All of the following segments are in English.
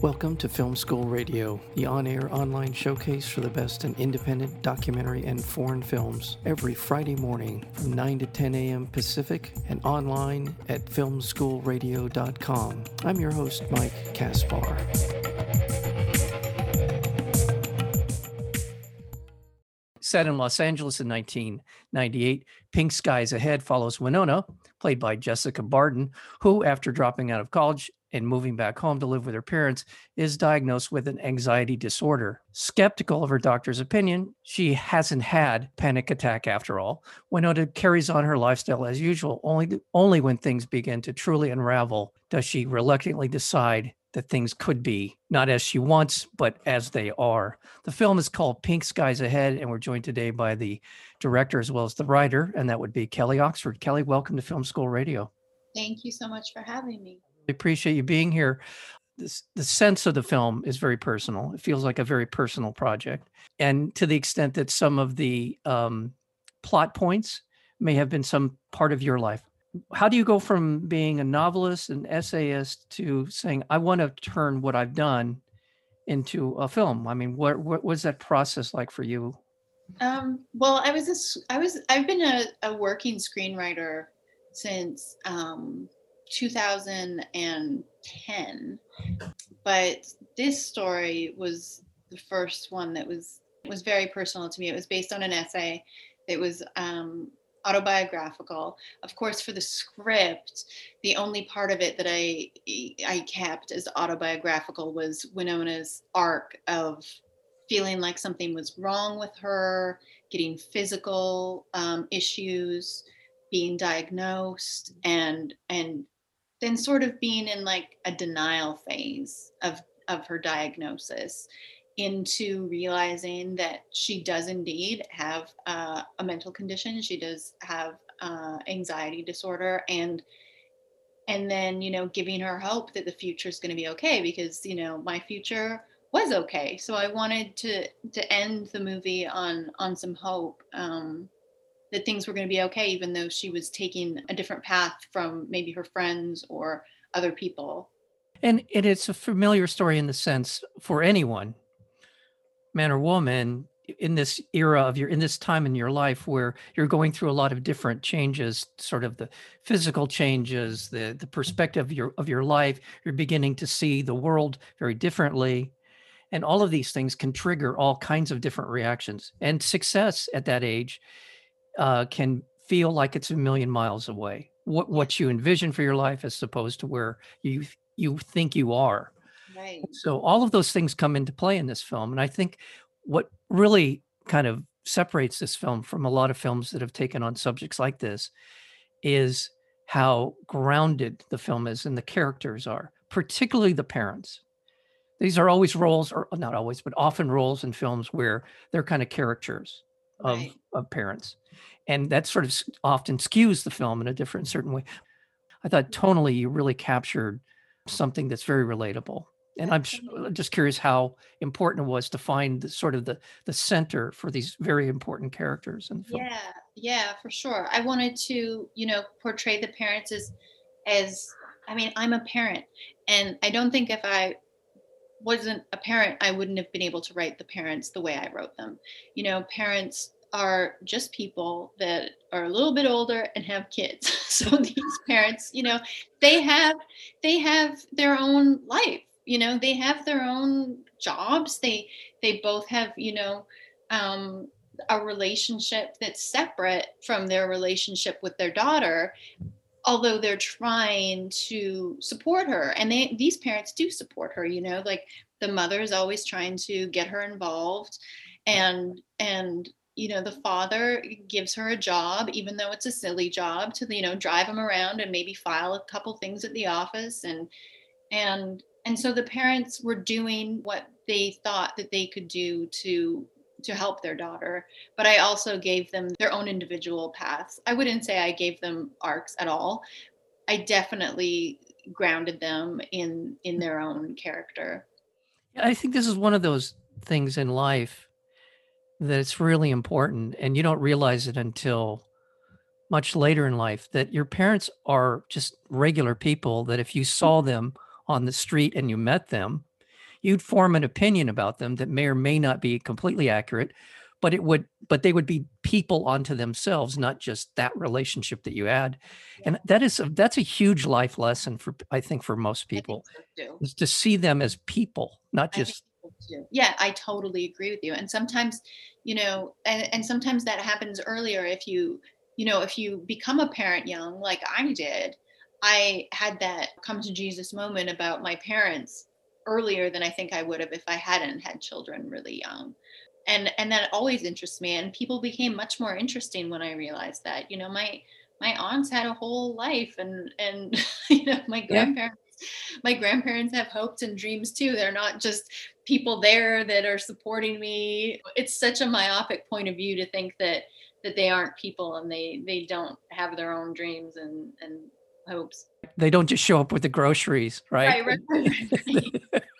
Welcome to Film School Radio, the on air online showcase for the best in independent documentary and foreign films, every Friday morning from 9 to 10 a.m. Pacific and online at filmschoolradio.com. I'm your host, Mike Kaspar. Set in Los Angeles in 1998, Pink Skies Ahead follows Winona, played by Jessica Barden, who, after dropping out of college and moving back home to live with her parents, is diagnosed with an anxiety disorder. Skeptical of her doctor's opinion, she hasn't had panic attack after all. Winona carries on her lifestyle as usual. Only only when things begin to truly unravel does she reluctantly decide that things could be not as she wants, but as they are. The film is called Pink Skies Ahead, and we're joined today by the director as well as the writer, and that would be Kelly Oxford. Kelly, welcome to Film School Radio. Thank you so much for having me appreciate you being here. This, the sense of the film is very personal. It feels like a very personal project. And to the extent that some of the um, plot points may have been some part of your life. How do you go from being a novelist and essayist to saying, I want to turn what I've done into a film? I mean, what, what was that process like for you? Um, well, I was, a, I was, I've been a, a working screenwriter since um, 2010 but this story was the first one that was was very personal to me. It was based on an essay it was um, autobiographical. Of course for the script the only part of it that i i kept as autobiographical was winona's arc of feeling like something was wrong with her getting physical um, issues being diagnosed and and then sort of being in like a denial phase of of her diagnosis into realizing that she does indeed have uh, a mental condition. She does have uh, anxiety disorder and and then you know giving her hope that the future is going to be okay because you know my future was okay. So i wanted to to end the movie on on some hope um, that things were going to be okay, even though she was taking a different path from maybe her friends or other people. And, and it's a familiar story in the sense for anyone, man or woman, in this era of your in this time in your life where you're going through a lot of different changes sort of the physical changes the the perspective of your of your life you're beginning to see the world very differently and all of these things can trigger all kinds of different reactions and success at that age uh, can feel like it's a million miles away. What what you envision for your life as opposed to where you you think you are. Right. So all of those things come into play in this film, and I think what really kind of separates this film from a lot of films that have taken on subjects like this is how grounded the film is and the characters are, particularly the parents. These are always roles, or not always, but often roles in films where they're kind of caricatures of, right. of parents and that sort of often skews the film in a different certain way. I thought mm-hmm. tonally you really captured something that's very relatable and i'm uh, just curious how important it was to find the, sort of the the center for these very important characters in the film. Yeah yeah for sure. I wanted to you know portray the parents as as i mean i'm a parent and i don't think if i wasn't a parent i wouldn't have been able to write the parents the way i wrote them. You know parents are just people that are a little bit older and have kids. So these parents you know they have they have their own life you know they have their own jobs. They they both have you know um, a relationship that's separate from their relationship with their daughter although they're trying to support her and they these parents do support her you know like the mother is always trying to get her involved and and you know the father gives her a job even though it's a silly job to you know drive him around and maybe file a couple things at the office and and and so the parents were doing what they thought that they could do to to help their daughter but i also gave them their own individual paths. I wouldn't say i gave them arcs at all. I definitely grounded them in in their own character. I think this is one of those things in life that it's really important and you don't realize it until much later in life that your parents are just regular people that if you saw them on the street and you met them you'd form an opinion about them that may or may not be completely accurate but it would but they would be people onto themselves not just that relationship that you had. And that is a, that's a huge life lesson for i think for most people so is to see them as people not just yeah i totally agree with you. And sometimes you know and, and sometimes that happens earlier if you you know if you become a parent young like i did i had that come to jesus moment about my parents earlier than i think i would have if i hadn't had children really young. And and that always interests me and people became much more interesting when i realized that you know my my aunts had a whole life and and you know my grandparents yeah. my grandparents have hopes and dreams too. They're not just people there that are supporting me. It's such a myopic point of view to think that that they aren't people and they they don't have their own dreams and and hopes they don't just show up with the groceries right, right, right, right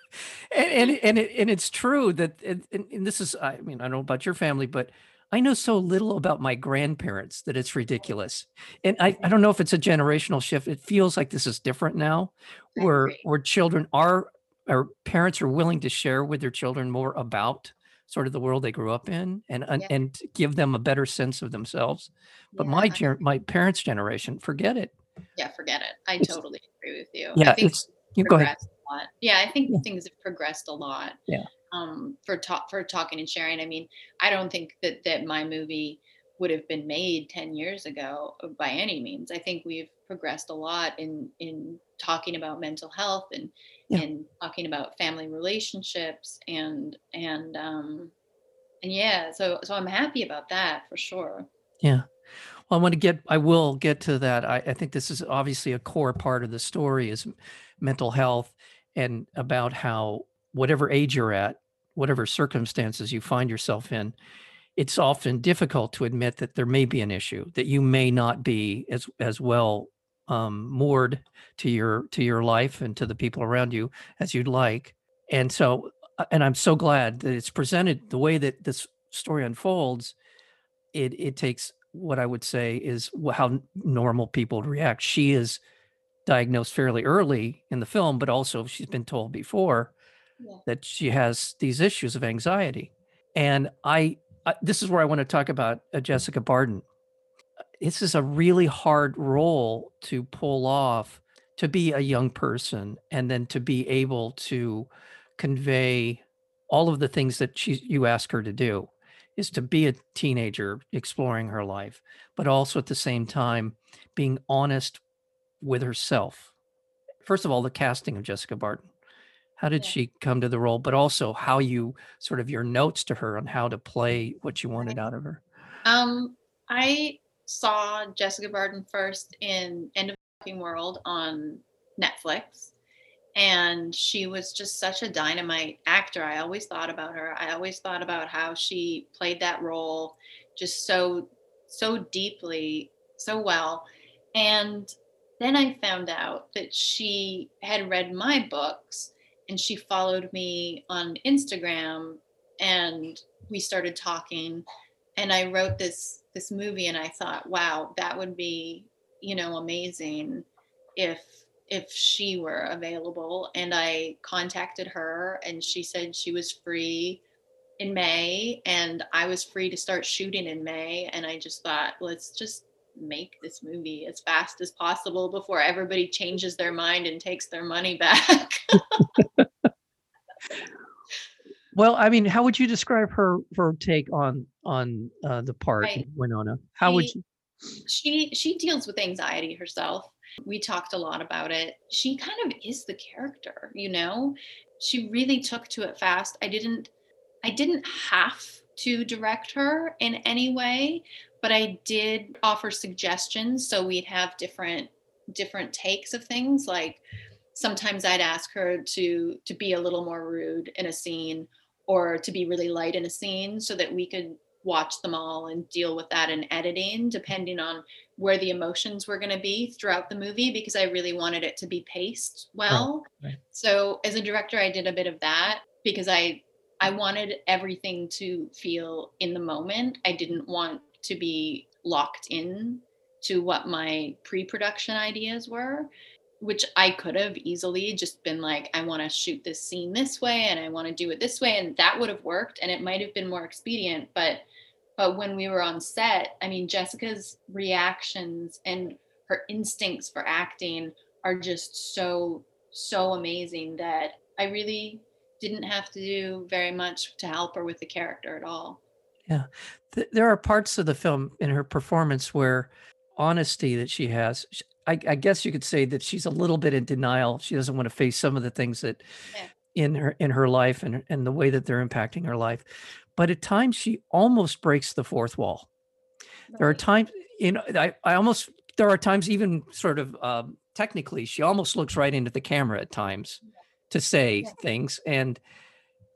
and and and, it, and it's true that and, and this is I mean I don't know about your family, but I know so little about my grandparents that it's ridiculous. And I, I don't know if it's a generational shift. It feels like this is different now, where where children are or parents are willing to share with their children more about sort of the world they grew up in and yeah. and give them a better sense of themselves. But yeah. my my parents' generation, forget it. Yeah, forget it. I it's, totally agree with you. Yeah, it's you go ahead lot. Yeah, I think yeah. things have progressed a lot. Yeah. Um, for talk for talking and sharing. I mean, I don't think that that my movie would have been made 10 years ago uh, by any means. I think we've progressed a lot in in talking about mental health and yeah. and talking about family relationships and and um and yeah, so so I'm happy about that for sure. Yeah. Well, I want to get, I will get to that. I, I think this is obviously a core part of the story is mental health and about how whatever age you're at, whatever circumstances you find yourself in, it's often difficult to admit that there may be an issue that you may not be as as well um, moored to your to your life and to the people around you as you'd like. And so, uh, and I'm so glad that it's presented the way that this story unfolds. It it takes what I would say is how normal people would react. She is diagnosed fairly early in the film, but also she's been told before yeah. that she has these issues of anxiety. And I, I this is where I want to talk about uh, Jessica Barden. This is a really hard role to pull off to be a young person and then to be able to convey all of the things that she you ask her to do is to be a teenager exploring her life but also at the same time being honest with herself. First of all, the casting of Jessica Barden. How did yeah. she come to the role? But also how you sort of your notes to her on how to play what you wanted out of her. Um, I saw Jessica Barden first in End of the World on Netflix. And she was just such a dynamite actor. I always thought about her. I always thought about how she played that role just so, so deeply, so well. And then I found out that she had read my books and she followed me on Instagram and we started talking and I wrote this this movie and I thought, wow, that would be, you know, amazing if if she were available and I contacted her and she said she was free in May and I was free to start shooting in May and I just thought let's just make this movie as fast as possible before everybody changes their mind and takes their money back. well, I mean, how would you describe her her take on on uh, the part right. Winona? How she, would you? She she deals with anxiety herself. We talked a lot about it. She kind of is the character, you know. She really took to it fast. I didn't I didn't have to direct her in any way, but I did offer suggestions so we'd have different different takes of things like sometimes I'd ask her to to be a little more rude in a scene or to be really light in a scene so that we could watch them all and deal with that in editing depending on where the emotions were going to be throughout the movie because I really wanted it to be paced well. Right. So as a director I did a bit of that because I I wanted everything to feel in the moment. I didn't want to be locked in to what my pre-production ideas were which I could have easily just been like, I want to shoot this scene this way and I want to do it this way. And that would have worked and it might have been more expedient. But but when we were on set, I mean, Jessica's reactions and her instincts for acting are just so, so amazing that I really didn't have to do very much to help her with the character at all. Yeah. Th- there are parts of the film in her performance where honesty that she has, I, I guess you could say that she's a little bit in denial. She doesn't want to face some of the things that Yeah. in her in her life and and the way that they're impacting her life. But at times she almost breaks the fourth wall. There are times, you know, I, I almost there are times even sort of um, technically she almost looks right into the camera at times to say Yeah. things and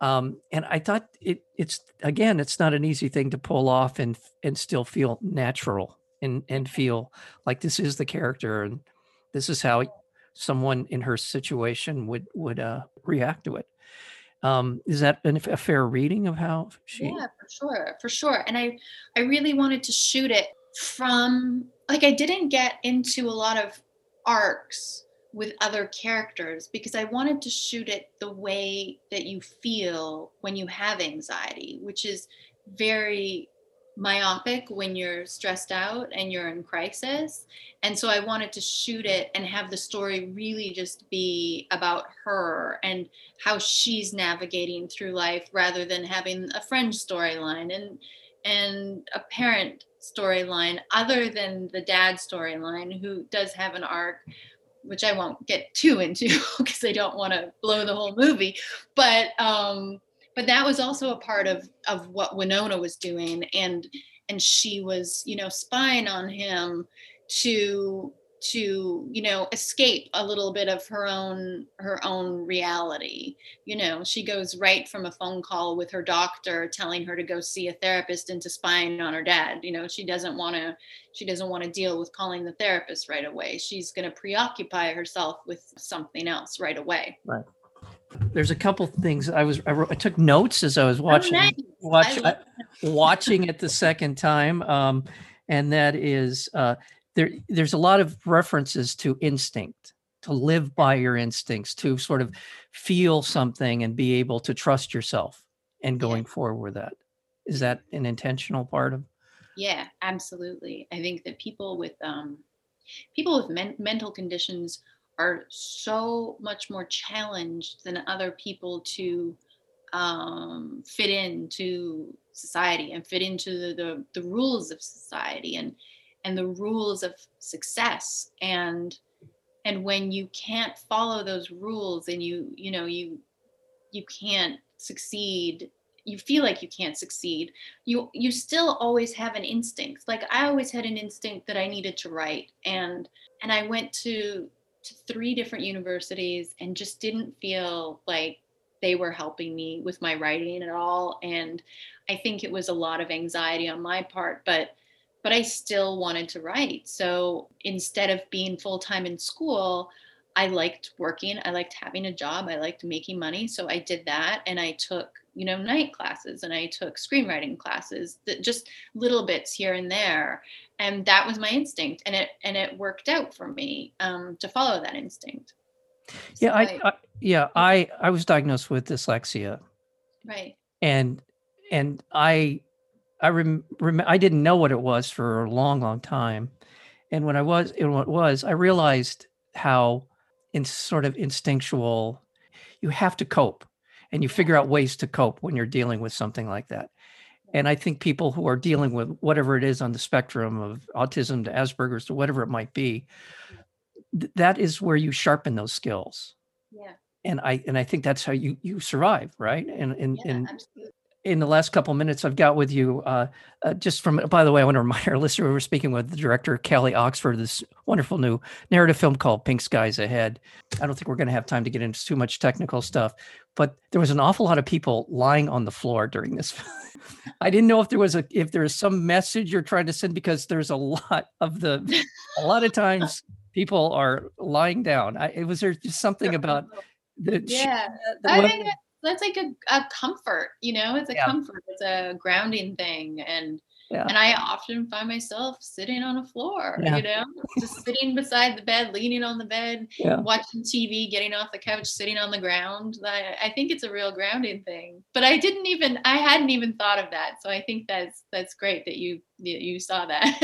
um and I thought it it's again it's not an easy thing to pull off and and still feel natural and and feel like this is the character and this is how someone in her situation would would uh react to it. Um is that a fair reading of how she Yeah, for sure, for sure. And I I really wanted to shoot it from like I didn't get into a lot of arcs with other characters because I wanted to shoot it the way that you feel when you have anxiety, which is very myopic when you're stressed out and you're in crisis. And so I wanted to shoot it and have the story really just be about her and how she's navigating through life rather than having a friend storyline and and a parent storyline other than the dad storyline who does have an arc which I won't get too into because I don't want to blow the whole movie but um but that was also a part of of what Winona was doing and and she was you know spying on him to to you know escape a little bit of her own her own reality. You know she goes right from a phone call with her doctor telling her to go see a therapist into spying on her dad. You know she doesn't want to she doesn't want to deal with calling the therapist right away. She's going to preoccupy herself with something else right away there's a couple things I was I, wrote, I took notes as I was watching oh, nice. watch I love watching it the second time um and that is uh there there's a lot of references to instinct to live by your instincts to sort of feel something and be able to trust yourself and Yeah. going forward with that is that an intentional part of Yeah, absolutely. I think that people with um, people with men- mental conditions are so much more challenged than other people to um, fit into society and fit into the, the the rules of society and and the rules of success. And and when you can't follow those rules and you you know you you can't succeed you feel like you can't succeed you you still always have an instinct. Like i always had an instinct that i needed to write. And and i went to to three different universities and just didn't feel like they were helping me with my writing at all. And i think it was a lot of anxiety on my part but but i still wanted to write. So instead of being full-time in school I liked working. I liked having a job. I liked making money. So I did that and I took, you know, night classes and I took screenwriting classes, just little bits here and there. And that was my instinct. And it and it worked out for me um, to follow that instinct. yeah So I, I yeah i i was diagnosed with dyslexia right. and and i i rem, rem, i didn't know what it was for a long long time and when i was it was i realized how in sort of instinctual you have to cope and you figure out ways to cope when you're dealing with something like that and i think people who are dealing with whatever it is on the spectrum of autism to asperger's to whatever it might be th- that is where you sharpen those skills Yeah. and i and i think that's how you you survive right and and, Yeah. and absolutely. In the last couple minutes I've got with you, uh, uh, just from, by the way, I want to remind our listener, we were speaking with the director, Kelly Oxford, this wonderful new narrative film called Pink Skies Ahead. I don't think we're going to have time to get into too much technical stuff, but there was an awful lot of people lying on the floor during this. I didn't know if there was a, if there is some message you're trying to send because there's a lot of the, a lot of times people are lying down. I, was there just something about the, Yeah. the I think that- that's like a, a comfort, you know, it's a Yeah. comfort. It's a grounding thing. And Yeah. And I often find myself sitting on a floor, Yeah. you know, just sitting beside the bed, leaning on the bed, watching TV, getting off the couch, sitting on the ground. I, I think it's a real grounding thing. But I didn't even, I hadn't even thought of that. So I think that's that's great that you you saw that.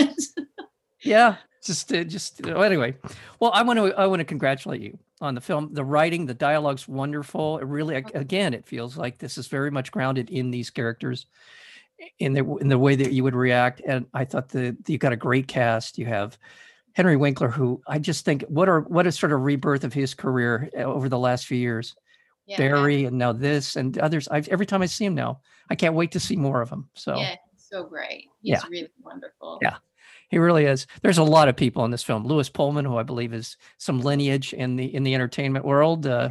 yeah just uh, just uh, anyway. Well i want to i want to congratulate you on the film. The writing the dialogue's wonderful. It really again it feels like this is very much grounded in these characters in the in the way that you would react. And i thought that you got a great cast. You have henry winkler who i just think what are what a sort of rebirth of his career uh, over the last few years. Yeah, barry and now this and others. I every time i see him now i can't wait to see more of him so. Yeah, so great. He's Yeah. really wonderful. Yeah. He really is. There's a lot of people in this film. Lewis Pullman, who I believe is some lineage in the in the entertainment world, uh,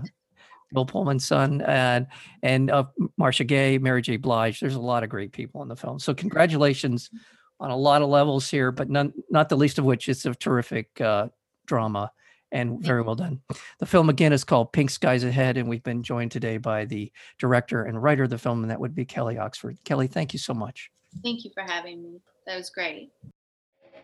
Bill Pullman's son, and and uh, Marcia Gay, Mary J. Blige. There's a lot of great people in the film. So congratulations on a lot of levels here, but none not the least of which is a terrific uh, drama and very well done. The film again is called Pink Skies Ahead, and we've been joined today by the director and writer of the film, and that would be Kelly Oxford. Kelly, thank you so much. Thank you for having me. That was great.